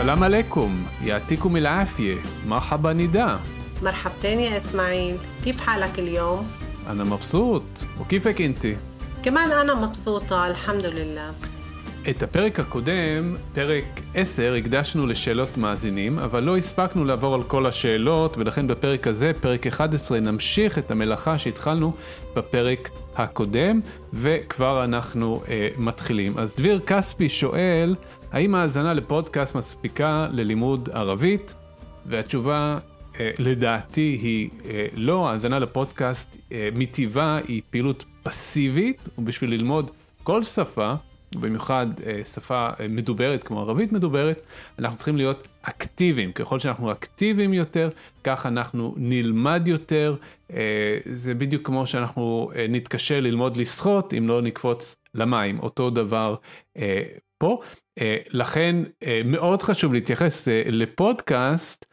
السلام عليكم يعطيكم العافية مرحبا نداء مرحبتين يا إسماعيل كيف حالك اليوم؟ أنا مبسوط وكيفك أنت؟ كمان أنا مبسوطة الحمد لله את הפרק הקודם, פרק 10, הקדשנו לשאלות מאזינים, אבל לא הספקנו לעבור על כל השאלות, ולכן בפרק הזה, פרק 11, נמשיך את המלאכה שהתחלנו בפרק הקודם, וכבר אנחנו אה, מתחילים. אז דביר כספי שואל, האם ההאזנה לפודקאסט מספיקה ללימוד ערבית? והתשובה אה, לדעתי היא אה, לא, האזנה לפודקאסט אה, מטבעה היא פעילות פסיבית, ובשביל ללמוד כל שפה, במיוחד אה, שפה אה, מדוברת כמו ערבית מדוברת, אנחנו צריכים להיות אקטיביים. ככל שאנחנו אקטיביים יותר, כך אנחנו נלמד יותר. אה, זה בדיוק כמו שאנחנו נתקשה ללמוד לשחות אם לא נקפוץ למים. אותו דבר פה. לכן מאוד חשוב להתייחס לפודקאסט.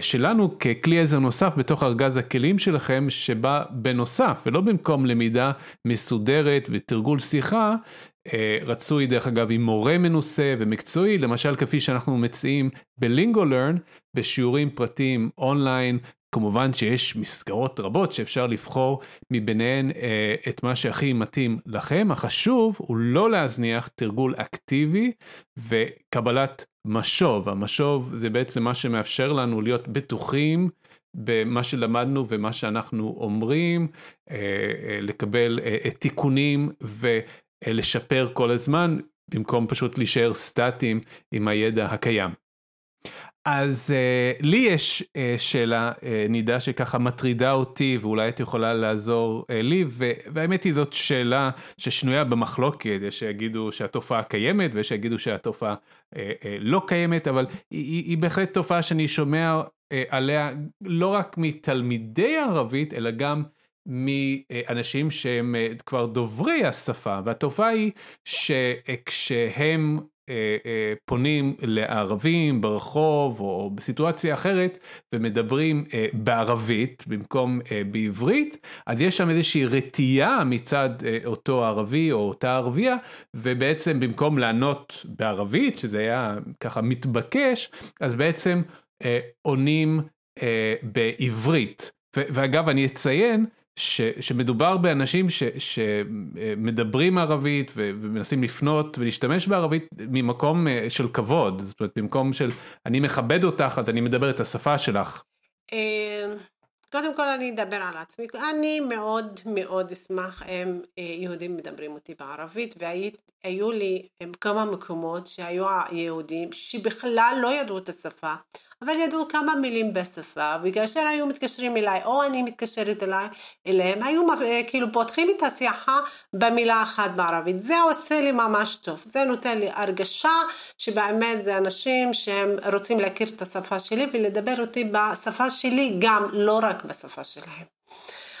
שלנו ככלי עזר נוסף בתוך ארגז הכלים שלכם שבא בנוסף ולא במקום למידה מסודרת ותרגול שיחה רצוי דרך אגב עם מורה מנוסה ומקצועי, למשל כפי שאנחנו מציעים בלינגולרן, בשיעורים פרטיים אונליין, כמובן שיש מסגרות רבות שאפשר לבחור מביניהן אה, את מה שהכי מתאים לכם, החשוב הוא לא להזניח תרגול אקטיבי וקבלת משוב, המשוב זה בעצם מה שמאפשר לנו להיות בטוחים במה שלמדנו ומה שאנחנו אומרים, אה, אה, לקבל אה, תיקונים. אה, לשפר כל הזמן, במקום פשוט להישאר סטטיים עם הידע הקיים. אז uh, לי יש uh, שאלה, uh, נידה, שככה מטרידה אותי, ואולי את יכולה לעזור uh, לי, והאמת היא זאת שאלה ששנויה במחלוקת, יש שיגידו שהתופעה קיימת, ויש שיגידו שהתופעה uh, uh, לא קיימת, אבל היא, היא בהחלט תופעה שאני שומע uh, עליה לא רק מתלמידי ערבית, אלא גם מאנשים שהם אה, כבר דוברי השפה, והתופעה היא שכשהם אה, אה, פונים לערבים ברחוב או בסיטואציה אחרת ומדברים בערבית במקום בעברית, אז יש שם איזושהי רתיעה מצד אותו ערבי או אותה ערבייה, ובעצם במקום לענות בערבית, שזה היה ככה מתבקש, אז בעצם עונים בעברית. ואגב, אני אציין שמדובר באנשים ש, שמדברים ערבית ומנסים לפנות ולהשתמש בערבית ממקום אה, של כבוד, זאת אומרת במקום של אני מכבד אותך, אז אני מדבר את השפה שלך. אמ, קודם כל אני אדבר על עצמי, אני מאוד מאוד אשמח אם אה, יהודים מדברים אותי בערבית והיו לי כמה מקומות שהיו יהודים שבכלל לא ידעו את השפה אבל ידעו כמה מילים בשפה, וכאשר היו מתקשרים אליי, או אני מתקשרת אליי, אליהם, היו אה, כאילו פותחים את השיחה במילה אחת בערבית. זה עושה לי ממש טוב. זה נותן לי הרגשה שבאמת זה אנשים שהם רוצים להכיר את השפה שלי ולדבר אותי בשפה שלי גם, לא רק בשפה שלהם.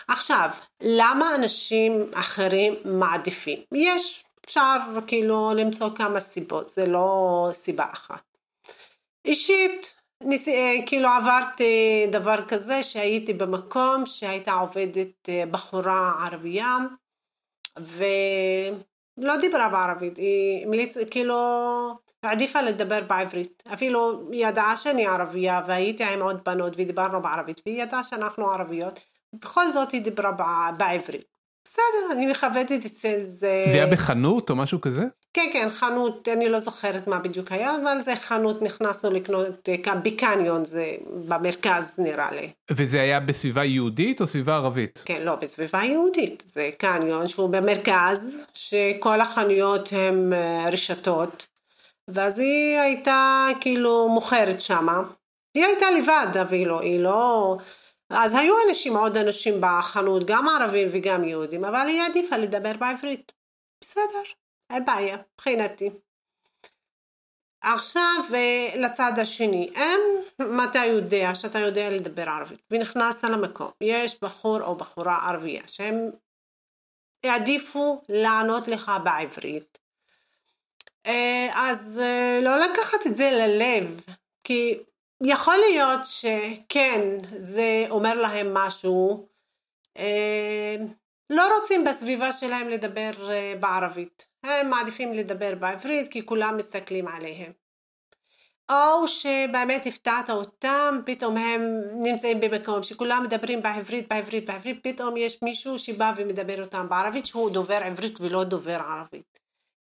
עכשיו, למה אנשים אחרים מעדיפים? יש, אפשר כאילו למצוא כמה סיבות, זה לא סיבה אחת. אישית, ניס... אה, כאילו עברתי דבר כזה שהייתי במקום שהייתה עובדת אה, בחורה ערבייה ולא דיברה בערבית, היא מליצ... כאילו העדיפה לדבר בעברית. אפילו היא ידעה שאני ערבייה והייתי עם עוד בנות ודיברנו בערבית והיא ידעה שאנחנו ערביות, בכל זאת היא דיברה בעברית. בסדר, אני מכבדת את זה. זה היה בחנות או משהו כזה? כן, כן, חנות, אני לא זוכרת מה בדיוק היה, אבל זה חנות, נכנסנו לקנות אה, בקניון, זה במרכז נראה לי. וזה היה בסביבה יהודית או סביבה ערבית? כן, לא, בסביבה יהודית. זה קניון שהוא במרכז, שכל החנויות הן אה, רשתות, ואז היא הייתה כאילו מוכרת שמה. היא הייתה לבד אפילו, היא לא... אז היו אנשים, עוד אנשים בחנות, גם ערבים וגם יהודים, אבל היא עדיפה לדבר בעברית. בסדר, אין בעיה, מבחינתי. עכשיו לצד השני, אם אתה יודע שאתה יודע לדבר ערבית ונכנסת למקום, יש בחור או בחורה ערבייה שהם העדיפו לענות לך בעברית, אה, אז אה, לא לקחת את זה ללב, כי יכול להיות שכן, זה אומר להם משהו, אה, לא רוצים בסביבה שלהם לדבר בערבית. הם מעדיפים לדבר בעברית כי כולם מסתכלים עליהם. או שבאמת הפתעת אותם, פתאום הם נמצאים במקום שכולם מדברים בעברית, בעברית, בעברית, פתאום יש מישהו שבא ומדבר אותם בערבית שהוא דובר עברית ולא דובר ערבית.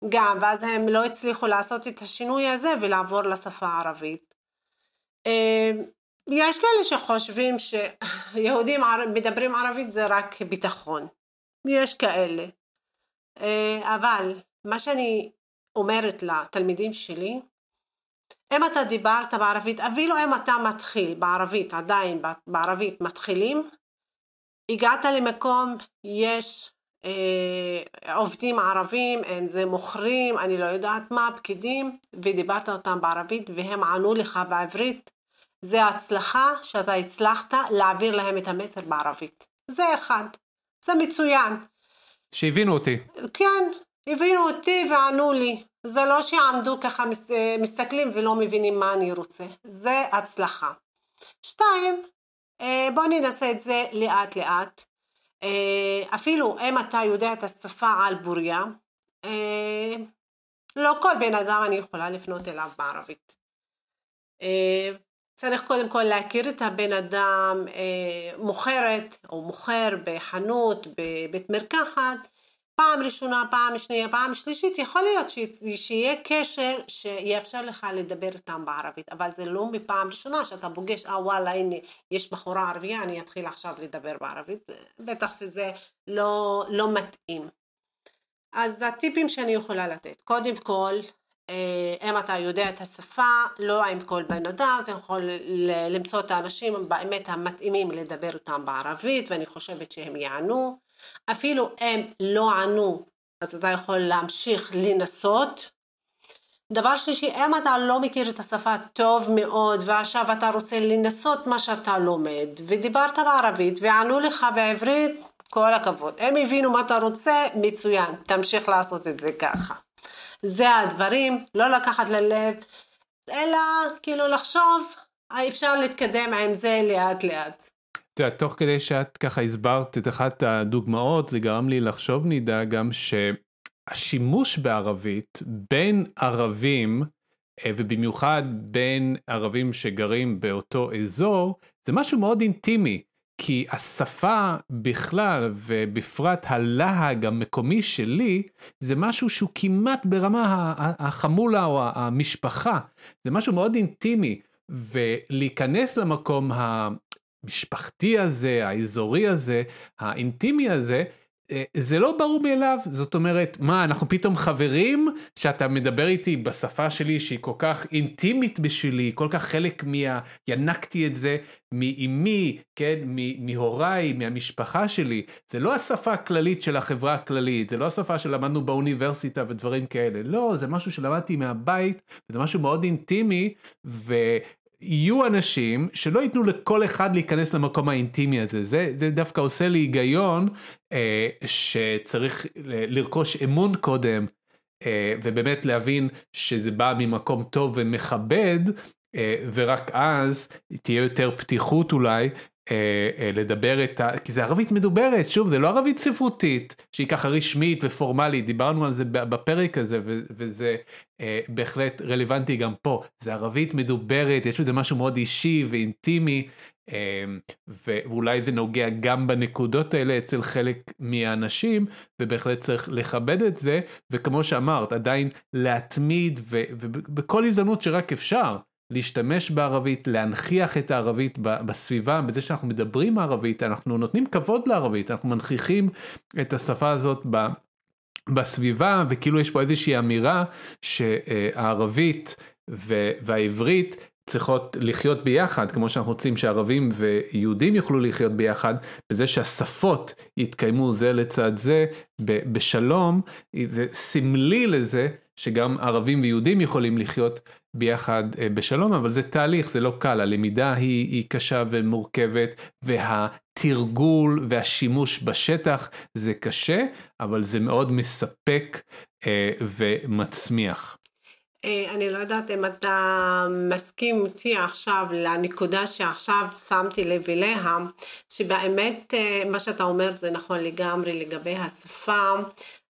גם, ואז הם לא הצליחו לעשות את השינוי הזה ולעבור לשפה הערבית. אה, יש כאלה שחושבים שיהודים מדברים ערבית זה רק ביטחון. יש כאלה. אה, אבל מה שאני אומרת לתלמידים שלי, אם אתה דיברת בערבית, אפילו אם אתה מתחיל בערבית, עדיין בערבית מתחילים, הגעת למקום, יש אה, עובדים ערבים, אם זה מוכרים, אני לא יודעת מה, פקידים, ודיברת אותם בערבית והם ענו לך בעברית, זה הצלחה שאתה הצלחת להעביר להם את המסר בערבית. זה אחד, זה מצוין. שהבינו אותי. כן, הבינו אותי וענו לי. זה לא שעמדו ככה מסתכלים ולא מבינים מה אני רוצה. זה הצלחה. שתיים, אה, בוא ננסה את זה לאט לאט. אה, אפילו אם אתה יודע את השפה על בוריה, אה, לא כל בן אדם אני יכולה לפנות אליו בערבית. צריך קודם כל להכיר את הבן אדם, מוכרת או מוכר בחנות, בבית מרקחת, פעם ראשונה, פעם שנייה, פעם שלישית, יכול להיות שיהיה קשר שיאפשר לך לדבר איתם בערבית, אבל זה לא מפעם ראשונה שאתה פוגש, אה וואלה הנה יש בחורה ערבייה, אני אתחיל עכשיו לדבר בערבית, בטח שזה לא, לא מתאים. אז הטיפים שאני יכולה לתת, קודם כל, אה, אם אתה יודע את השפה, לא עם כל בן אדם, אתה יכול למצוא את האנשים באמת המתאימים לדבר איתם בערבית, ואני חושבת שהם יענו. אפילו הם לא ענו, אז אתה יכול להמשיך לנסות. דבר שלישי, אם אתה לא מכיר את השפה טוב מאוד ועכשיו אתה רוצה לנסות מה שאתה לומד ודיברת בערבית וענו לך בעברית, כל הכבוד. הם הבינו מה אתה רוצה, מצוין, תמשיך לעשות את זה ככה. זה הדברים, לא לקחת ללב, אלא כאילו לחשוב, אפשר להתקדם עם זה לאט לאט. את יודעת, תוך כדי שאת ככה הסברת את אחת הדוגמאות, זה גרם לי לחשוב נידה גם שהשימוש בערבית בין ערבים, אה, ובמיוחד בין ערבים שגרים באותו אזור, זה משהו מאוד אינטימי. כי השפה בכלל ובפרט הלהג המקומי שלי זה משהו שהוא כמעט ברמה החמולה או המשפחה. זה משהו מאוד אינטימי. ולהיכנס למקום המשפחתי הזה, האזורי הזה, האינטימי הזה, זה לא ברור מאליו, זאת אומרת, מה, אנחנו פתאום חברים שאתה מדבר איתי בשפה שלי שהיא כל כך אינטימית בשבילי, כל כך חלק מה... ינקתי את זה מאימי, כן, מהוריי, מהמשפחה שלי. זה לא השפה הכללית של החברה הכללית, זה לא השפה שלמדנו באוניברסיטה ודברים כאלה, לא, זה משהו שלמדתי מהבית, זה משהו מאוד אינטימי, ו... יהיו אנשים שלא ייתנו לכל אחד להיכנס למקום האינטימי הזה, זה, זה דווקא עושה לי היגיון אה, שצריך לרכוש אמון קודם אה, ובאמת להבין שזה בא ממקום טוב ומכבד אה, ורק אז תהיה יותר פתיחות אולי לדבר את ה... כי זה ערבית מדוברת, שוב, זה לא ערבית ספרותית, שהיא ככה רשמית ופורמלית, דיברנו על זה בפרק הזה, וזה אה, בהחלט רלוונטי גם פה. זה ערבית מדוברת, יש בזה משהו מאוד אישי ואינטימי, אה, ואולי זה נוגע גם בנקודות האלה אצל חלק מהאנשים, ובהחלט צריך לכבד את זה, וכמו שאמרת, עדיין להתמיד, ובכל הזדמנות שרק אפשר. להשתמש בערבית, להנכיח את הערבית בסביבה, בזה שאנחנו מדברים ערבית, אנחנו נותנים כבוד לערבית, אנחנו מנכיחים את השפה הזאת ב... בסביבה, וכאילו יש פה איזושהי אמירה שהערבית והעברית צריכות לחיות ביחד, כמו שאנחנו רוצים שערבים ויהודים יוכלו לחיות ביחד, בזה שהשפות יתקיימו זה לצד זה בשלום, זה סמלי לזה שגם ערבים ויהודים יכולים לחיות ביחד אה, בשלום, אבל זה תהליך, זה לא קל, הלמידה היא, היא קשה ומורכבת, והתרגול והשימוש בשטח זה קשה, אבל זה מאוד מספק אה, ומצמיח. אה, אני לא יודעת אם אתה מסכים איתי עכשיו לנקודה שעכשיו שמתי לב אליה, שבאמת אה, מה שאתה אומר זה נכון לגמרי לגבי השפה,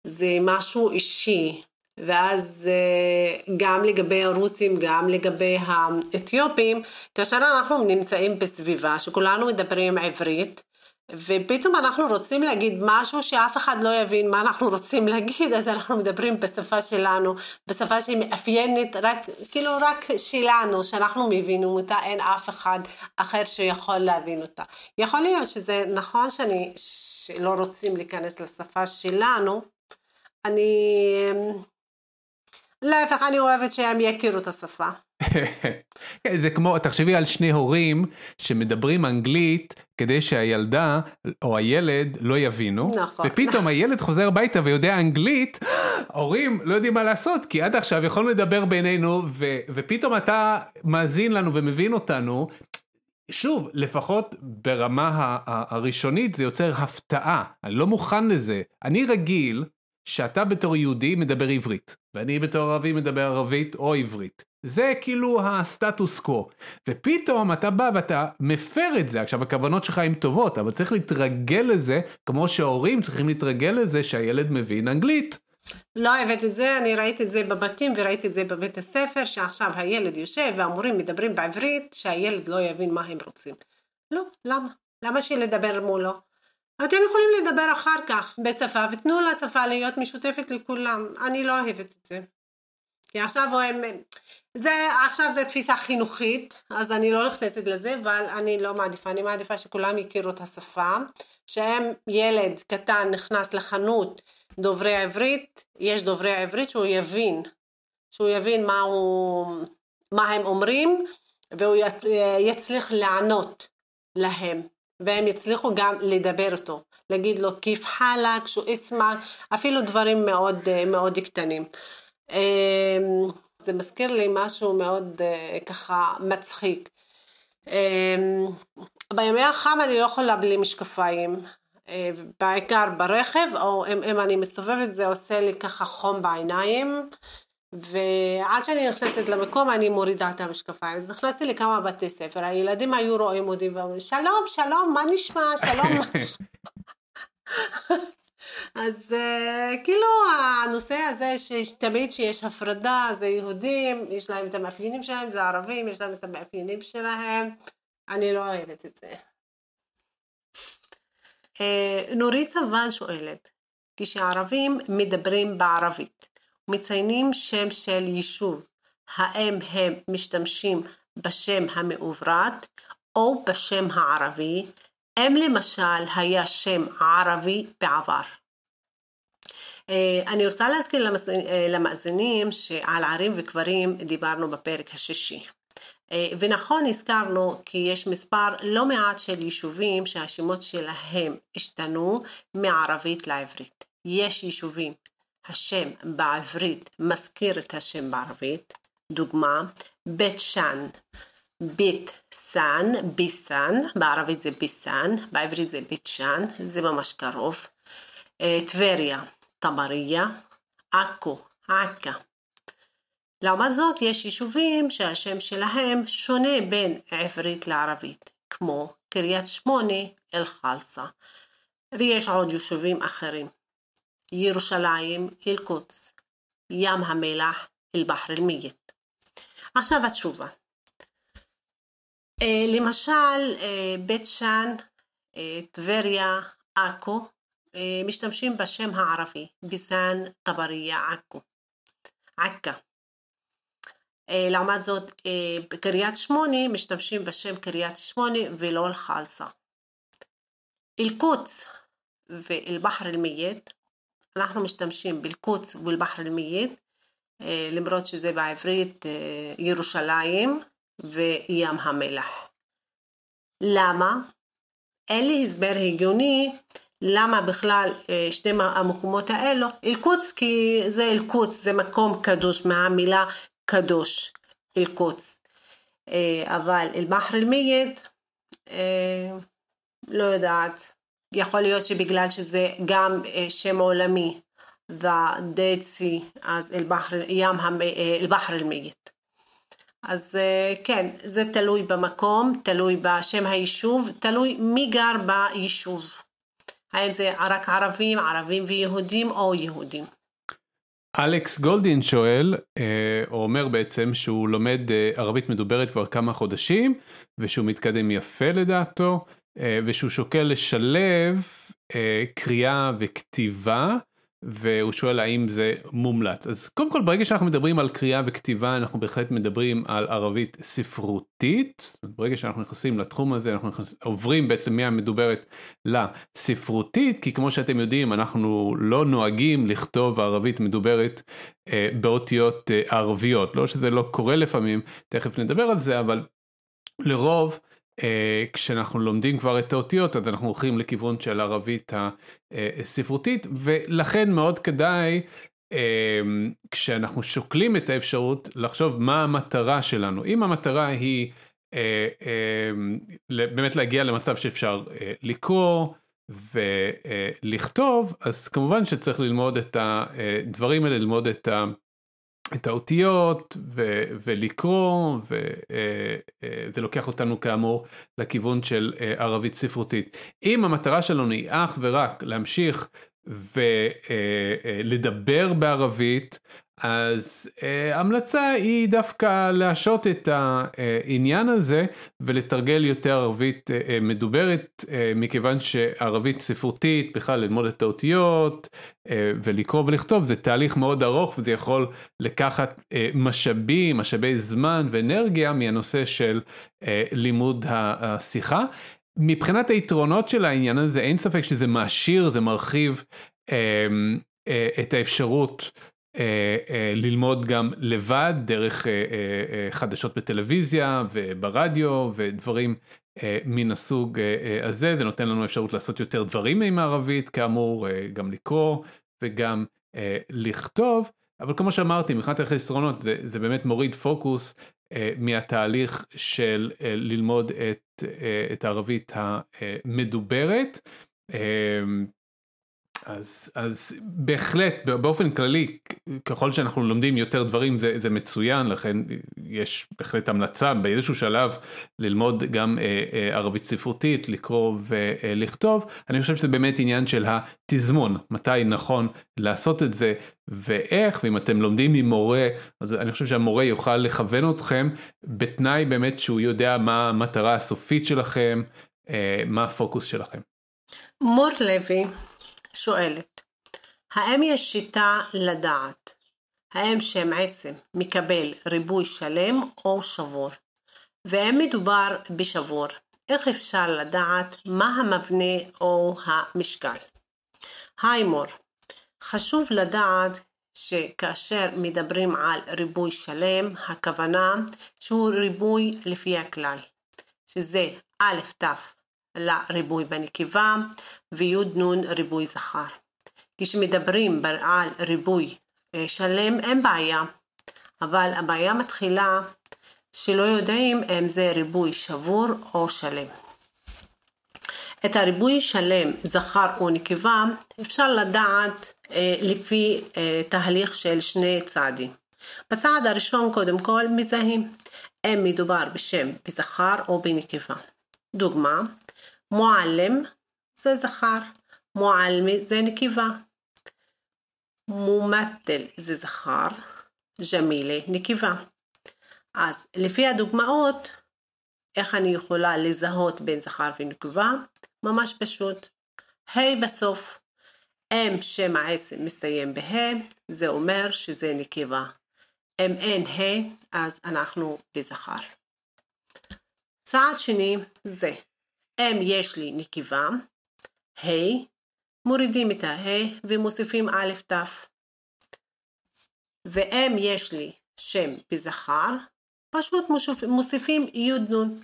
זה משהו אישי. ואז אה, גם לגבי הרוסים, גם לגבי האתיופים, כאשר אנחנו נמצאים בסביבה שכולנו מדברים עברית, ופתאום אנחנו רוצים להגיד משהו שאף אחד לא יבין מה אנחנו רוצים להגיד, אז אנחנו מדברים בשפה שלנו, בשפה שהיא מאפיינת רק, כאילו רק שלנו, שאנחנו מבינים אותה, אין אף אחד אחר שיכול להבין אותה. יכול להיות שזה נכון שאני, שלא רוצים להיכנס לשפה שלנו, אני, להפך, אני אוהבת שהם יכירו את השפה. זה כמו, תחשבי על שני הורים שמדברים אנגלית כדי שהילדה או הילד לא יבינו, נכון. ופתאום הילד חוזר הביתה ויודע אנגלית, ההורים לא יודעים מה לעשות, כי עד עכשיו יכולנו לדבר בינינו, ו, ופתאום אתה מאזין לנו ומבין אותנו. שוב, לפחות ברמה הראשונית זה יוצר הפתעה, אני לא מוכן לזה. אני רגיל שאתה בתור יהודי מדבר עברית, ואני בתור ערבי מדבר ערבית או עברית. זה כאילו הסטטוס קוו. ופתאום אתה בא ואתה מפר את זה. עכשיו הכוונות שלך הן טובות, אבל צריך להתרגל לזה, כמו שהורים צריכים להתרגל לזה שהילד מבין אנגלית. לא אוהבת את זה, אני ראיתי את זה בבתים וראיתי את זה בבית הספר, שעכשיו הילד יושב והמורים מדברים בעברית, שהילד לא יבין מה הם רוצים. לא, למה? למה שילדבר מולו? אתם יכולים לדבר אחר כך בשפה, ותנו לשפה להיות משותפת לכולם. אני לא אוהבת את זה. כי עכשיו הם... זה, עכשיו זה תפיסה חינוכית, אז אני לא נכנסת לזה, אבל אני לא מעדיפה, אני מעדיפה שכולם יכירו את השפה, שהם ילד קטן נכנס לחנות דוברי עברית, יש דוברי עברית שהוא יבין, שהוא יבין מה, הוא, מה הם אומרים, והוא יצליח לענות להם. והם יצליחו גם לדבר אותו, להגיד לו כיף חלק, שהוא אסמק, אפילו דברים מאוד, אה, מאוד קטנים. אמ, זה מזכיר לי משהו מאוד אה, ככה מצחיק. אמ, בימי החם אני לא יכולה בלי משקפיים, אה, בעיקר ברכב, או אם, אם אני מסתובבת זה עושה לי ככה חום בעיניים, ועד שאני נכנסת למקום אני מורידה את המשקפיים. אז נכנסתי לכמה בתי ספר, הילדים היו רואים אותי ואומרים, שלום, שלום, מה נשמע, שלום, מה נשמע. אז uh, כאילו הנושא הזה שתמיד שיש הפרדה, זה יהודים, יש להם את המאפיינים שלהם, זה ערבים, יש להם את המאפיינים שלהם, אני לא אוהבת את זה. Uh, נורית סבן שואלת, כשערבים מדברים בערבית, מציינים שם של יישוב, האם הם משתמשים בשם המעוברת או בשם הערבי, אם למשל היה שם ערבי בעבר. אה, אני רוצה להזכיר אה, למאזינים שעל ערים וקברים דיברנו בפרק השישי. אה, ונכון הזכרנו כי יש מספר לא מעט של יישובים שהשמות שלהם השתנו מערבית לעברית. יש יישובים השם בעברית מזכיר את השם בערבית, דוגמה, בית שאן, בית סאן, ביסן, בערבית זה ביסן, בעברית זה בית שאן, זה ממש קרוב, אה, טבריה, תמריה, עכו, עכא. לעומת זאת יש יישובים שהשם שלהם שונה בין עברית לערבית, כמו קריית שמונה, אל-חלסה, ויש עוד יישובים אחרים. ירושלים, אל-קודס, ים המלח, אל-בחר אל-מית. עכשיו התשובה. אה, למשל, אה, בית שאן, אה, טבריה, עכו, משתמשים בשם הערבי, ביסן, טבריה, עכו, עכא. לעומת זאת, בקריית שמונה משתמשים בשם קריית שמונה ולא אל-חלסה. אל-קודס ואל-בחר אל-מית אנחנו משתמשים באל-קודס ובאל-בחר אל-מית, למרות שזה בעברית ירושלים, וים המלח. למה? אין לי הסבר הגיוני למה בכלל אה, שני המקומות האלו, אל-קודס כי זה אל-קודס, זה מקום קדוש מהמילה קדוש, אל-קודס. אה, אבל אל-בחר אל-מייד, אה, לא יודעת, יכול להיות שבגלל שזה גם שם עולמי, the Dead Sea, אז ים אל-בחר אל-מייד. אז כן, זה תלוי במקום, תלוי בשם היישוב, תלוי מי גר ביישוב. האם זה רק ערבים, ערבים ויהודים או יהודים. אלכס גולדין שואל, אה, או אומר בעצם שהוא לומד אה, ערבית מדוברת כבר כמה חודשים, ושהוא מתקדם יפה לדעתו, אה, ושהוא שוקל לשלב קריאה וכתיבה. והוא שואל האם זה מומלץ. אז קודם כל ברגע שאנחנו מדברים על קריאה וכתיבה אנחנו בהחלט מדברים על ערבית ספרותית. ברגע שאנחנו נכנסים לתחום הזה אנחנו נכנס, עוברים בעצם מהמדוברת לספרותית כי כמו שאתם יודעים אנחנו לא נוהגים לכתוב ערבית מדוברת אה, באותיות אה, ערביות. לא שזה לא קורה לפעמים, תכף נדבר על זה, אבל לרוב כשאנחנו לומדים כבר את האותיות אז אנחנו הולכים לכיוון של ערבית הספרותית ולכן מאוד כדאי uh, כשאנחנו שוקלים את האפשרות לחשוב מה המטרה שלנו. אם המטרה היא באמת להגיע למצב שאפשר לקרוא ולכתוב אז כמובן שצריך ללמוד את הדברים האלה ללמוד את ה... את האותיות ו- ולקרוא וזה אה, אה, לוקח אותנו כאמור לכיוון של אה, ערבית ספרותית. אם המטרה שלנו היא אך ורק להמשיך ולדבר בערבית אז uh, המלצה היא דווקא להשעות את העניין הזה ולתרגל יותר ערבית uh, מדוברת uh, מכיוון שערבית ספרותית בכלל ללמוד את האותיות uh, ולקרוא ולכתוב זה תהליך מאוד ארוך וזה יכול לקחת uh, משאבים, משאבי זמן ואנרגיה מהנושא של uh, לימוד השיחה. מבחינת היתרונות של העניין הזה אין ספק שזה מעשיר, זה מרחיב uh, uh, את האפשרות אה, אה, ללמוד גם לבד דרך אה, חדשות בטלוויזיה וברדיו ודברים מן הסוג הזה, זה נותן לנו אפשרות לעשות יותר דברים עם הערבית, כאמור גם לקרוא וגם לכתוב, אבל כמו שאמרתי, מבחינת החסרונות זה, זה באמת מוריד פוקוס מהתהליך של ללמוד את, את הערבית המדוברת. אז, אז בהחלט באופן כללי ככל שאנחנו לומדים יותר דברים זה, זה מצוין לכן יש בהחלט המלצה באיזשהו שלב ללמוד גם אה, אה, ערבית ספרותית לקרוא ולכתוב אני חושב שזה באמת עניין של התזמון מתי נכון לעשות את זה ואיך ואם אתם לומדים ממורה אז אני חושב שהמורה יוכל לכוון אתכם בתנאי באמת שהוא יודע מה המטרה הסופית שלכם אה, מה הפוקוס שלכם. מור לוי שואלת, האם יש שיטה לדעת האם שם עצם מקבל ריבוי שלם או שבור? ואם מדובר בשבור, איך אפשר לדעת מה המבנה או המשקל? היי מור, חשוב לדעת שכאשר מדברים על ריבוי שלם, הכוונה שהוא ריבוי לפי הכלל, שזה א' ת' לריבוי בנקבה נון ריבוי זכר. כשמדברים על ריבוי אה, שלם אין בעיה, אבל הבעיה מתחילה שלא יודעים אם זה ריבוי שבור או שלם. את הריבוי שלם זכר או נקבה אפשר לדעת אה, לפי אה, תהליך של שני צעדים. בצעד הראשון קודם כל מזהים אם מדובר בשם בזכר או בנקבה. דוגמה, מועלם זה זכר, מועלמי זה נקבה. מומתל זה זכר, ג'מילה נקבה. אז לפי הדוגמאות, איך אני יכולה לזהות בין זכר ונקבה? ממש פשוט. ה' בסוף. אם שם העצם מסתיים בה', זה אומר שזה נקבה. אם אין ה', אז אנחנו בזכר. צעד שני זה אם יש לי נקבה, ה', מורידים את ה-ה' ומוסיפים א' ת'. ואם יש לי שם בזכר, פשוט מוסיפים יוד נון.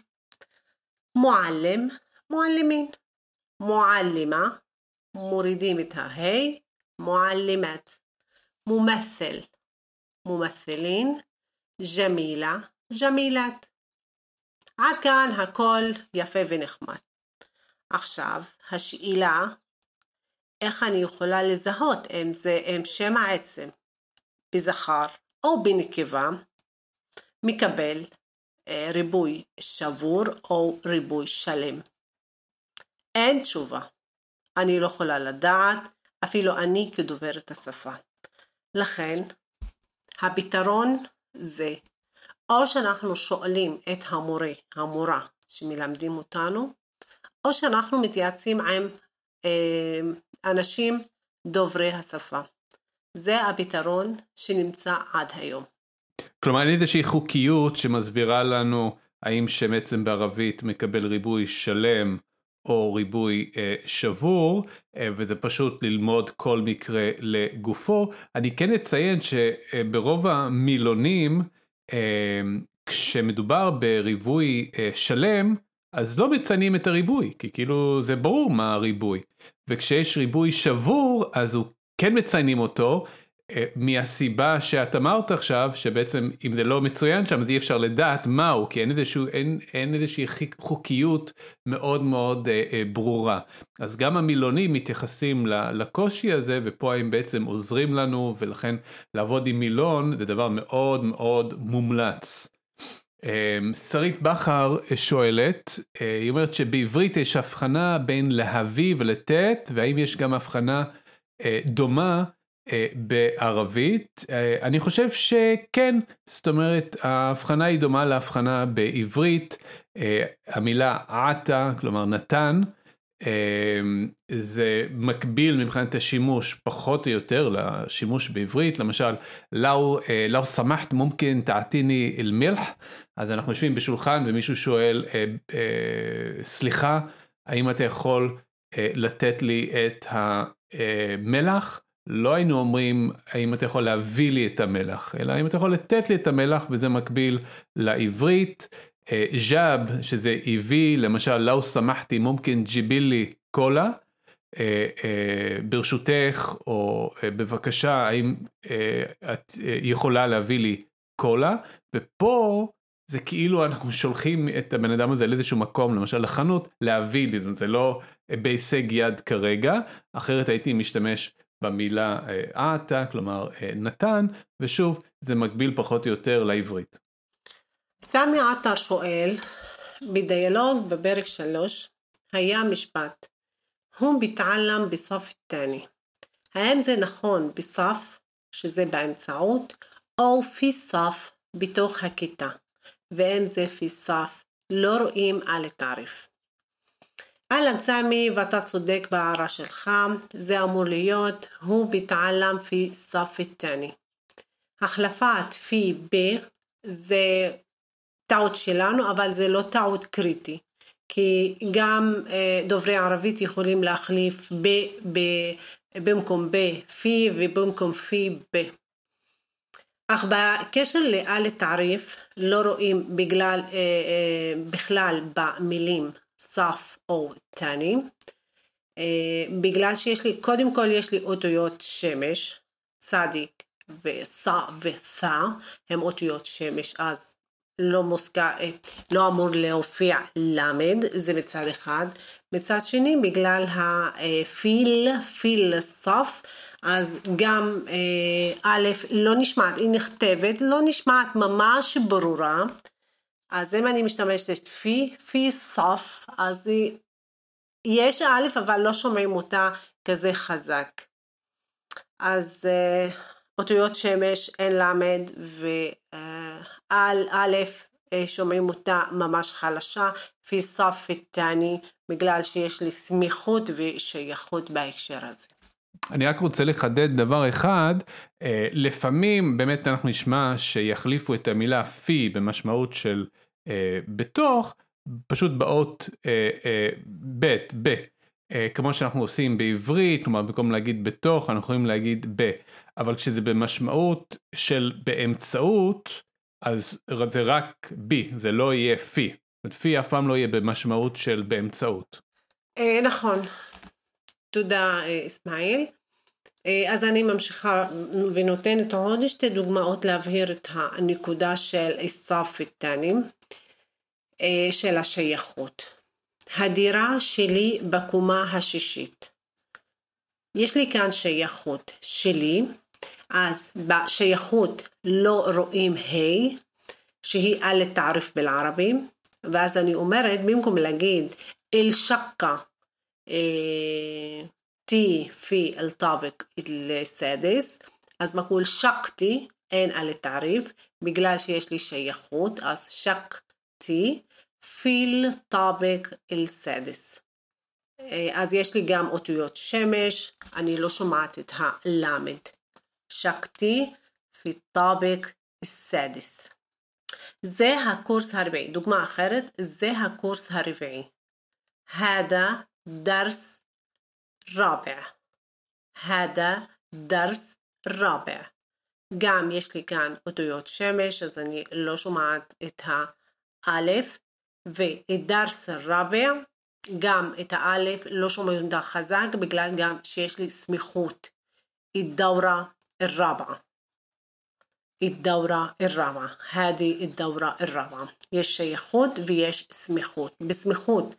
מועלם, מועלמין. מועלמה, מורידים את ההי, מועלמת. מומת'ל, מומת'לין. ג'מילה, ג'מילת. עד כאן הכל יפה ונחמד. עכשיו, השאלה, איך אני יכולה לזהות אם זה אם שם העצם בזכר או בנקבה מקבל אה, ריבוי שבור או ריבוי שלם. אין תשובה. אני לא יכולה לדעת, אפילו אני כדוברת השפה. לכן, הפתרון זה או שאנחנו שואלים את המורה, המורה שמלמדים אותנו, או שאנחנו מתייעצים עם אה, אנשים דוברי השפה. זה הפתרון שנמצא עד היום. כלומר אין איזושהי חוקיות שמסבירה לנו האם שם עצם בערבית מקבל ריבוי שלם או ריבוי אה, שבור, אה, וזה פשוט ללמוד כל מקרה לגופו. אני כן אציין שברוב המילונים, כשמדובר בריבוי אה, שלם, אז לא מציינים את הריבוי, כי כאילו זה ברור מה הריבוי. וכשיש ריבוי שבור, אז הוא כן מציינים אותו, מהסיבה שאת אמרת עכשיו, שבעצם אם זה לא מצוין שם, אז אי אפשר לדעת מהו, כי אין, איזשהו, אין, אין איזושהי חוקיות מאוד מאוד אה, אה, ברורה. אז גם המילונים מתייחסים לקושי הזה, ופה הם בעצם עוזרים לנו, ולכן לעבוד עם מילון זה דבר מאוד מאוד מומלץ. אה, שרית בכר שואלת, אה, היא אומרת שבעברית יש הבחנה בין להביא ולתת, והאם יש גם הבחנה דומה אה, בערבית? אה, אני חושב שכן, זאת אומרת ההבחנה היא דומה להבחנה בעברית, אה, המילה עטה, כלומר נתן, זה מקביל מבחינת השימוש פחות או יותר לשימוש בעברית, למשל, לאו, סמחת מומקן תעתיני אל מלח, אז אנחנו יושבים בשולחן ומישהו שואל, סליחה, האם אתה יכול לתת לי את המלח? לא היינו אומרים האם אתה יכול להביא לי את המלח, אלא האם אתה יכול לתת לי את המלח וזה מקביל לעברית. אה, שזה הביא למשל לאו סמכתי מומקן ג'יבילי קולה. אה, אה, ברשותך או בבקשה האם את יכולה להביא לי קולה ופה זה כאילו אנחנו שולחים את הבן אדם הזה לאיזשהו מקום למשל לחנות להביא לי זאת אומרת זה לא בהישג יד כרגע אחרת הייתי משתמש במילה עטה, כלומר נתן, ושוב, זה מקביל פחות או יותר לעברית. סמי עטר שואל, בדיאלוג בפרק שלוש, היה משפט, הוא ביתעלם בסף תני. האם זה נכון בסף, שזה באמצעות, או פי סף בתוך הכיתה, ואם זה פי סף, לא רואים על התעריף. אהלן סמי, ואתה צודק בהערה שלך, זה אמור להיות הוא ביתעלם פי סף תני. החלפת פי ב זה טעות שלנו, אבל זה לא טעות קריטי. כי גם אה, דוברי ערבית יכולים להחליף ב, ב במקום ב פי ובמקום פי ב. אך בקשר לאל תעריף לא רואים בגלל, אה, אה, בכלל במילים סף או טני, אה, בגלל שיש לי, קודם כל יש לי אותיות שמש, צדיק וסע ות'א, הם אותיות שמש, אז לא מוזכר, אה, לא אמור להופיע למד, זה מצד אחד. מצד שני, בגלל הפיל, פיל סף, אז גם אה, א', לא נשמעת, היא נכתבת, לא נשמעת ממש ברורה. אז אם אני משתמשת פי, פי סוף, אז יש א', אבל לא שומעים אותה כזה חזק. אז uh, אותיות שמש, אין למד, ועל uh, א', uh, שומעים אותה ממש חלשה, פי סוף ותני, בגלל שיש לי סמיכות ושייכות בהקשר הזה. אני רק רוצה לחדד דבר אחד, אה, לפעמים באמת אנחנו נשמע שיחליפו את המילה פי במשמעות של אה, בתוך, פשוט באות אה, ב', ב, כמו שאנחנו עושים בעברית, כלומר במקום להגיד בתוך אנחנו יכולים להגיד ב, אבל כשזה במשמעות של באמצעות, אז זה רק בי, זה לא יהיה פי. פי אף פעם לא יהיה במשמעות של באמצעות. נכון. תודה, אסמאעיל. אז אני ממשיכה ונותנת עוד שתי דוגמאות להבהיר את הנקודה של איסף ותנים, של השייכות. הדירה שלי בקומה השישית. יש לי כאן שייכות שלי, אז בשייכות לא רואים ה' שהיא על תעריף בלערבי, ואז אני אומרת במקום להגיד אל-שקה تي في الطابق السادس אז بقول شقتي אין על التعريف בגלל שיש לי שייכות אז שקתי פיל طابق السادس אז יש לי גם אותיות שמש, אני לא שומעת את הלמד. שקתי في الطابق السادس. זה הקורס הרביעי. דוגמה אחרת, זה הקורס הרביעי. هذا درس رابع. هذا درس رابع. גם יש לי כאן אותיות שמש, אז אני לא שומעת את האלף, ודרס רבע, גם את האלף לא שומעים אותה חזק, בגלל גם שיש לי סמיכות. الدورة الرابعة الدورة الرابعة هذه الدورة الرابعة יש שייכות ויש סמיכות. בסמיכות,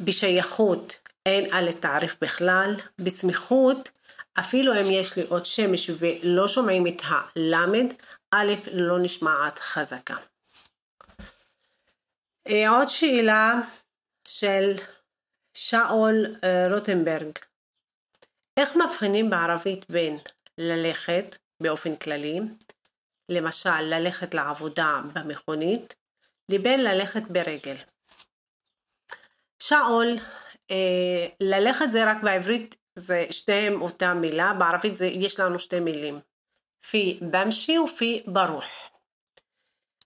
בשייכות אין על תעריף בכלל, בסמיכות אפילו אם יש לי עוד שמש ולא שומעים את הלמד, א' לא נשמעת חזקה. עוד שאלה של שאול רוטנברג, איך מבחינים בערבית בין ללכת באופן כללי, למשל ללכת לעבודה במכונית, לבין ללכת ברגל? שאול, אה, ללכת זה רק בעברית, זה שתיהם אותה מילה, בערבית זה, יש לנו שתי מילים, פי במשי ופי ברוך.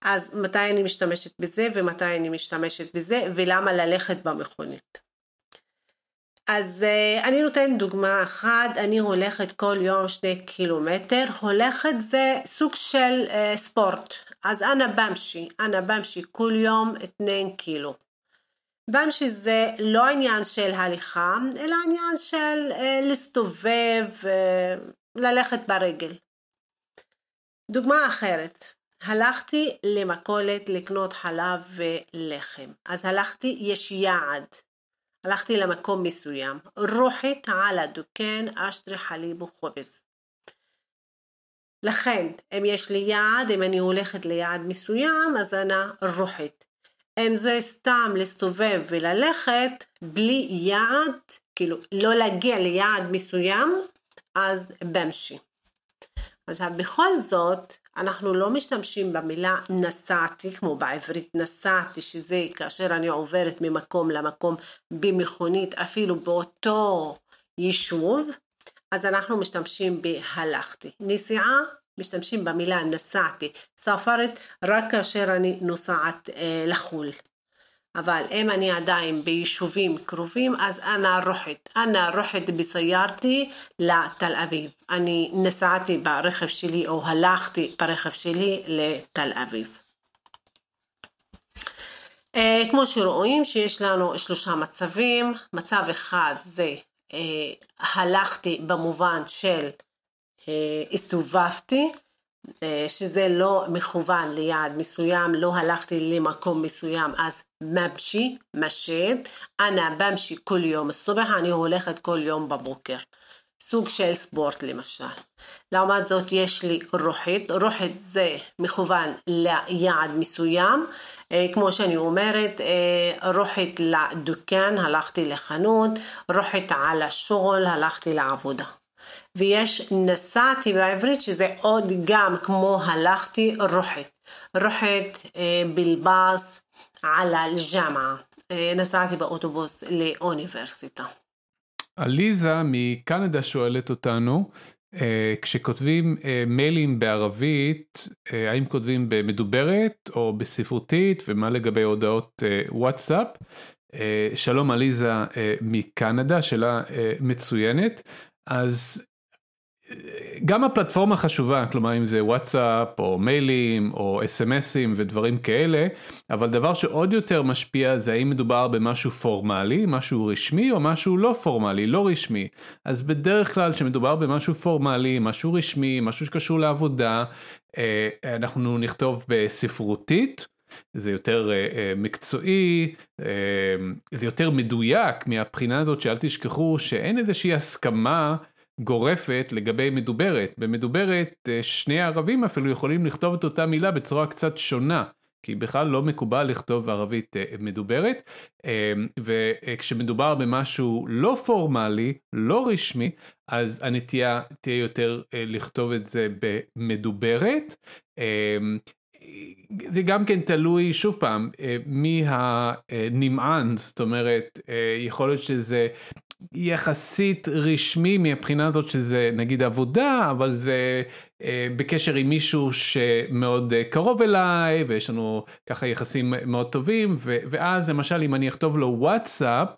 אז מתי אני משתמשת בזה ומתי אני משתמשת בזה ולמה ללכת במכונית. אז uh, אני נותנת דוגמה אחת, אני הולכת כל יום שני קילומטר, הולכת זה סוג של uh, ספורט, אז אנא במשי, אנא במשי כל יום אתנן קילו. במשי זה לא עניין של הליכה, אלא עניין של uh, להסתובב, uh, ללכת ברגל. דוגמה אחרת, הלכתי למכולת לקנות חלב ולחם. אז הלכתי, יש יעד. הלכתי למקום מסוים. רוחת על הדוכן אשטרי חליב וחובז. לכן, אם יש לי יעד, אם אני הולכת ליעד מסוים, אז אני רוחת. אם זה סתם להסתובב וללכת בלי יעד, כאילו לא להגיע ליעד מסוים, אז במשי. עכשיו בכל זאת אנחנו לא משתמשים במילה נסעתי כמו בעברית נסעתי שזה כאשר אני עוברת ממקום למקום במכונית אפילו באותו יישוב אז אנחנו משתמשים בהלכתי. נסיעה משתמשים במילה נסעתי, ספרת רק כאשר אני נוסעת אה, לחו"ל. אבל אם אני עדיין ביישובים קרובים, אז אנא רוחת. אנא רוחת בסיירתי לתל אביב. אני נסעתי ברכב שלי או הלכתי ברכב שלי לתל אביב. אה, כמו שרואים שיש לנו שלושה מצבים. מצב אחד זה אה, הלכתי במובן של הסתובבתי. שזה לא מכוון ליעד מסוים, לא הלכתי למקום מסוים, אז מבשי, משד, אנא במשי כל יום הסובח, אני הולכת כל יום בבוקר. סוג של ספורט למשל. לעומת זאת יש לי רוחית, רוחית זה מכוון ליעד מסוים, כמו שאני אומרת, רוחית לדוכן, הלכתי לחנות, רוחית על השול, הלכתי לעבודה. ויש נסעתי בעברית שזה עוד גם כמו הלכתי רוחת. רוחת בלבאס על אל-ג'אמעה. נסעתי באוטובוס לאוניברסיטה. עליזה מקנדה שואלת אותנו, כשכותבים מיילים בערבית, האם כותבים במדוברת או בספרותית ומה לגבי הודעות וואטסאפ? שלום עליזה מקנדה, שאלה מצוינת. אז גם הפלטפורמה חשובה, כלומר אם זה וואטסאפ או מיילים או אס.אם.אסים ודברים כאלה, אבל דבר שעוד יותר משפיע זה האם מדובר במשהו פורמלי, משהו רשמי או משהו לא פורמלי, לא רשמי. אז בדרך כלל כשמדובר במשהו פורמלי, משהו רשמי, משהו שקשור לעבודה, אה, אנחנו נכתוב בספרותית. זה יותר uh, מקצועי, uh, זה יותר מדויק מהבחינה הזאת שאל תשכחו שאין איזושהי הסכמה גורפת לגבי מדוברת. במדוברת אה, שני הערבים אפילו יכולים לכתוב את אותה מילה בצורה קצת שונה. כי בכלל לא מקובל לכתוב ערבית אה, מדוברת, אה, וכשמדובר במשהו לא פורמלי, לא רשמי, אז הנטייה תהיה יותר לכתוב את זה במדוברת. זה גם כן תלוי, שוב פעם, מי הנמען, זאת אומרת, יכול להיות שזה יחסית רשמי מבחינה הזאת שזה נגיד עבודה, אבל זה אה, בקשר עם מישהו שמאוד אה, קרוב אליי, ויש לנו ככה יחסים מאוד טובים, ו- ואז למשל אם אני אכתוב לו וואטסאפ,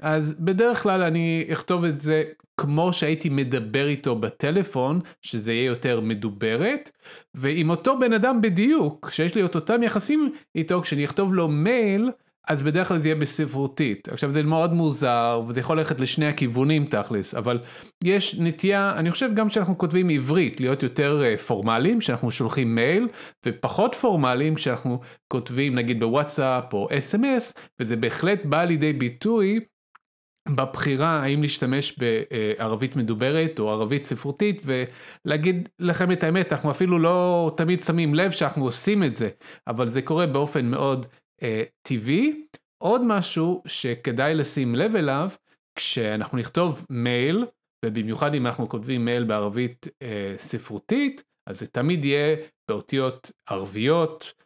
אז בדרך כלל אני אכתוב את זה כמו שהייתי מדבר איתו בטלפון, שזה יהיה יותר מדוברת, ועם אותו בן אדם בדיוק, שיש לי את אותם יחסים איתו, כשאני אכתוב לו מייל, אז בדרך כלל זה יהיה בספרותית. עכשיו זה מאוד מוזר וזה יכול ללכת לשני הכיוונים תכלס, אבל יש נטייה, אני חושב גם כשאנחנו כותבים עברית, להיות יותר אה, פורמליים, כשאנחנו שולחים מייל, ופחות פורמליים כשאנחנו כותבים נגיד בוואטסאפ או אס.אם.אס, וזה בהחלט בא לידי ביטוי בבחירה האם להשתמש בערבית מדוברת או ערבית ספרותית ולהגיד לכם את האמת אנחנו אפילו לא תמיד שמים לב שאנחנו עושים את זה אבל זה קורה באופן מאוד אה, טבעי. עוד משהו שכדאי לשים לב אליו, כשאנחנו נכתוב מייל, ובמיוחד אם אנחנו כותבים מייל בערבית אה, ספרותית, אז זה תמיד יהיה באותיות ערביות, אה,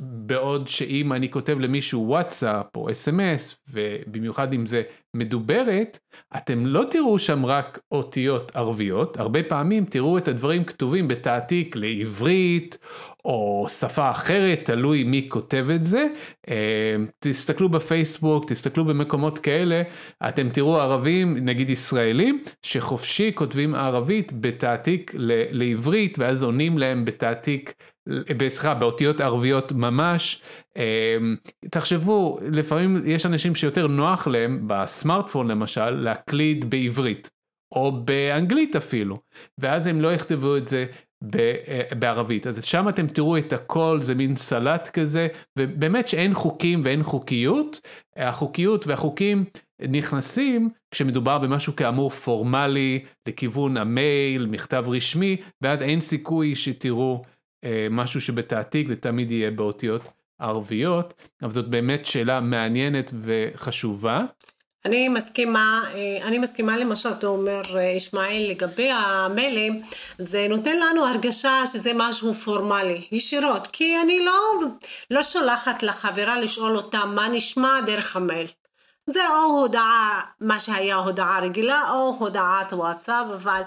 בעוד שאם אני כותב למישהו וואטסאפ או אס.אם.אס, ובמיוחד אם זה מדוברת, אתם לא תראו שם רק אותיות ערביות, הרבה פעמים תראו את הדברים כתובים בתעתיק לעברית או שפה אחרת, תלוי מי כותב את זה. אה, תסתכלו בפייסבוק, תסתכלו במקומות כאלה, אתם תראו ערבים, נגיד ישראלים, שחופשי כותבים ערבית בתעתיק לעברית, ואז עונים להם בתעתיק, סליחה, באותיות ערביות ממש. אה, תחשבו, לפעמים יש אנשים שיותר נוח להם, בסמארטפון למשל, להקליד בעברית. או באנגלית אפילו, ואז הם לא יכתבו את זה אה, בערבית. אז שם אתם תראו את הכל, זה מין סלט כזה, ובאמת שאין חוקים ואין חוקיות, החוקיות והחוקים נכנסים כשמדובר במשהו כאמור פורמלי לכיוון המייל, מכתב רשמי, ואז אין סיכוי שתראו משהו שבתעתיק זה תמיד יהיה באותיות ערביות, אבל זאת באמת שאלה מעניינת וחשובה. אני מסכימה, אה, אני מסכימה למה שאתה אומר, אה, ישמעאל, לגבי המיילים, זה נותן לנו הרגשה שזה משהו פורמלי, ישירות, כי אני לא, לא שולחת לחברה לשאול אותה מה נשמע דרך המייל. זה או הודעה, מה שהיה הודעה רגילה, או הודעת וואטסאפ, אבל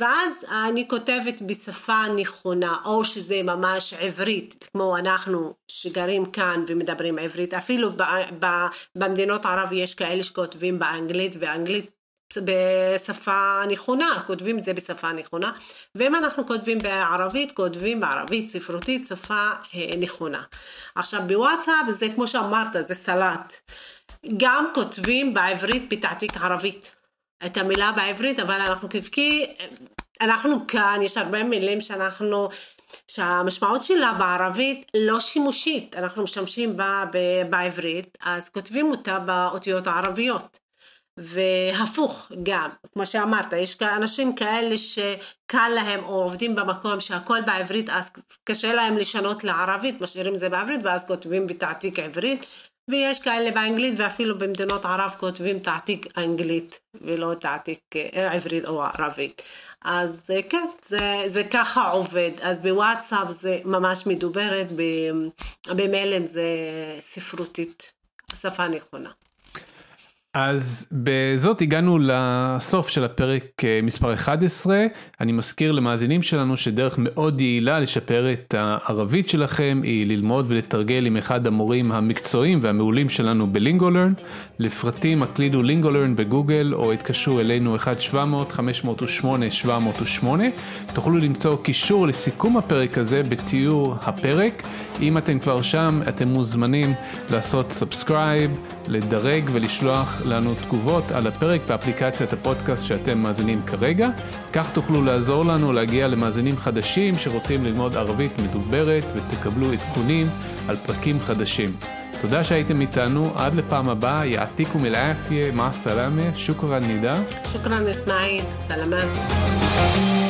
ואז אני כותבת בשפה נכונה, או שזה ממש עברית, כמו אנחנו שגרים כאן ומדברים עברית, אפילו במדינות ערב יש כאלה שכותבים באנגלית, ואנגלית בשפה נכונה, כותבים את זה בשפה נכונה, ואם אנחנו כותבים בערבית, כותבים בערבית ספרותית, שפה אה, נכונה. עכשיו בוואטסאפ זה כמו שאמרת, זה סלט. גם כותבים בעברית בתעתיק ערבית. את המילה בעברית, אבל אנחנו כבקי, אנחנו כאן, יש הרבה מילים שאנחנו, שהמשמעות שלה בערבית לא שימושית, אנחנו משתמשים בה בעברית, אז כותבים אותה באותיות הערביות. והפוך גם, כמו שאמרת, יש אנשים כאלה שקל להם או עובדים במקום שהכל בעברית אז קשה להם לשנות לערבית, משאירים את זה בעברית ואז כותבים בתעתיק עברית ויש כאלה באנגלית ואפילו במדינות ערב כותבים תעתיק אנגלית ולא תעתיק אה, עברית או ערבית. אז אה, כן, זה, זה ככה עובד. אז בוואטסאפ זה ממש מדוברת, במיילים זה ספרותית, שפה נכונה. אז בזאת הגענו לסוף של הפרק אה, מספר 11. אני מזכיר למאזינים שלנו שדרך מאוד יעילה לשפר את הערבית שלכם היא ללמוד ולתרגל עם אחד המורים המקצועיים והמעולים שלנו בלינגולרן. לפרטים הקלידו לינגולרן בגוגל או התקשרו אלינו 1-700-508-708. תוכלו למצוא קישור לסיכום הפרק הזה בתיאור הפרק. אם אתם כבר שם אתם מוזמנים לעשות subscribe, לדרג ולשלוח לנו תגובות על הפרק באפליקציית הפודקאסט שאתם מאזינים כרגע. כך תוכלו לעזור לנו להגיע למאזינים חדשים שרוצים ללמוד ערבית מדוברת ותקבלו עדכונים על פרקים חדשים. תודה שהייתם איתנו, עד לפעם הבאה, יעתיקום אל-עפיה, מע סלאמה, שוכרן נידה. שוכרן אסמאעיל, סלמת.